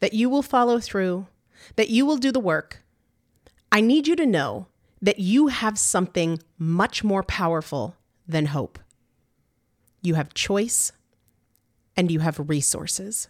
that you will follow through, that you will do the work, I need you to know that you have something much more powerful than hope. You have choice and you have resources.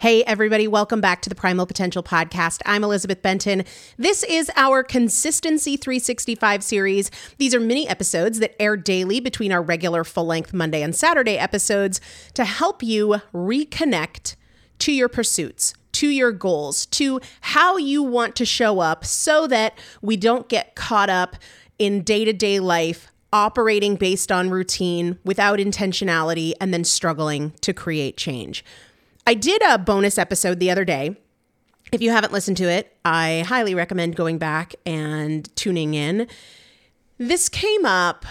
Hey, everybody, welcome back to the Primal Potential Podcast. I'm Elizabeth Benton. This is our Consistency 365 series. These are mini episodes that air daily between our regular full length Monday and Saturday episodes to help you reconnect to your pursuits to your goals, to how you want to show up so that we don't get caught up in day to day life operating based on routine without intentionality and then struggling to create change. I did a bonus episode the other day. If you haven't listened to it, I highly recommend going back and tuning in. This came up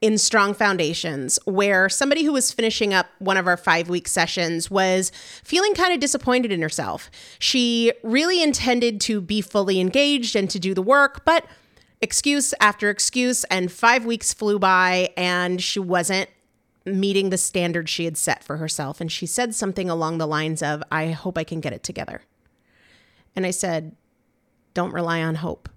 in Strong Foundations, where somebody who was finishing up one of our five week sessions was feeling kind of disappointed in herself. She really intended to be fully engaged and to do the work, but excuse after excuse, and five weeks flew by and she wasn't meeting the standard she had set for herself. And she said something along the lines of, I hope I can get it together. And I said, Don't rely on hope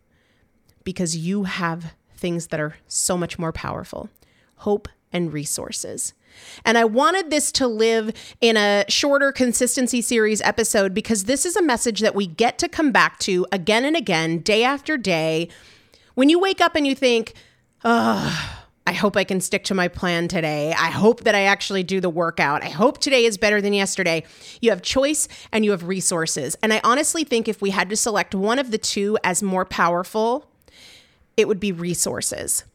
because you have things that are so much more powerful hope and resources. And I wanted this to live in a shorter consistency series episode because this is a message that we get to come back to again and again, day after day. When you wake up and you think, oh, I hope I can stick to my plan today. I hope that I actually do the workout. I hope today is better than yesterday. You have choice and you have resources. And I honestly think if we had to select one of the two as more powerful, it would be resources.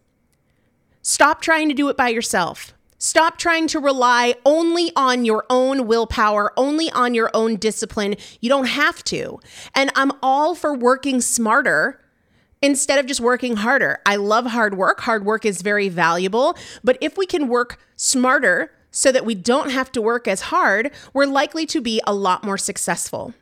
Stop trying to do it by yourself. Stop trying to rely only on your own willpower, only on your own discipline. You don't have to. And I'm all for working smarter instead of just working harder. I love hard work. Hard work is very valuable. But if we can work smarter so that we don't have to work as hard, we're likely to be a lot more successful.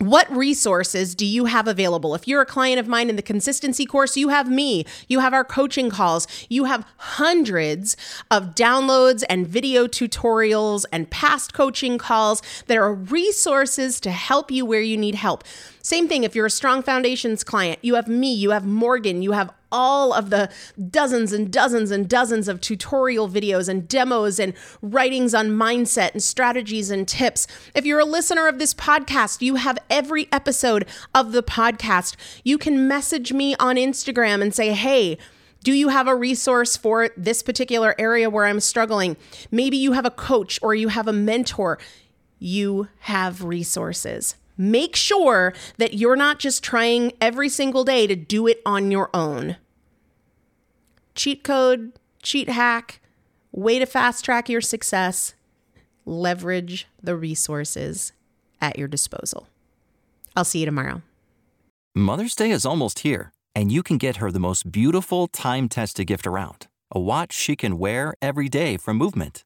What resources do you have available? If you're a client of mine in the consistency course, you have me, you have our coaching calls, you have hundreds of downloads and video tutorials and past coaching calls that are resources to help you where you need help. Same thing if you're a Strong Foundations client, you have me, you have Morgan, you have all of the dozens and dozens and dozens of tutorial videos and demos and writings on mindset and strategies and tips. If you're a listener of this podcast, you have every episode of the podcast. You can message me on Instagram and say, hey, do you have a resource for this particular area where I'm struggling? Maybe you have a coach or you have a mentor. You have resources. Make sure that you're not just trying every single day to do it on your own. Cheat code, cheat hack, way to fast track your success, leverage the resources at your disposal. I'll see you tomorrow. Mother's Day is almost here, and you can get her the most beautiful time tested gift around a watch she can wear every day from Movement.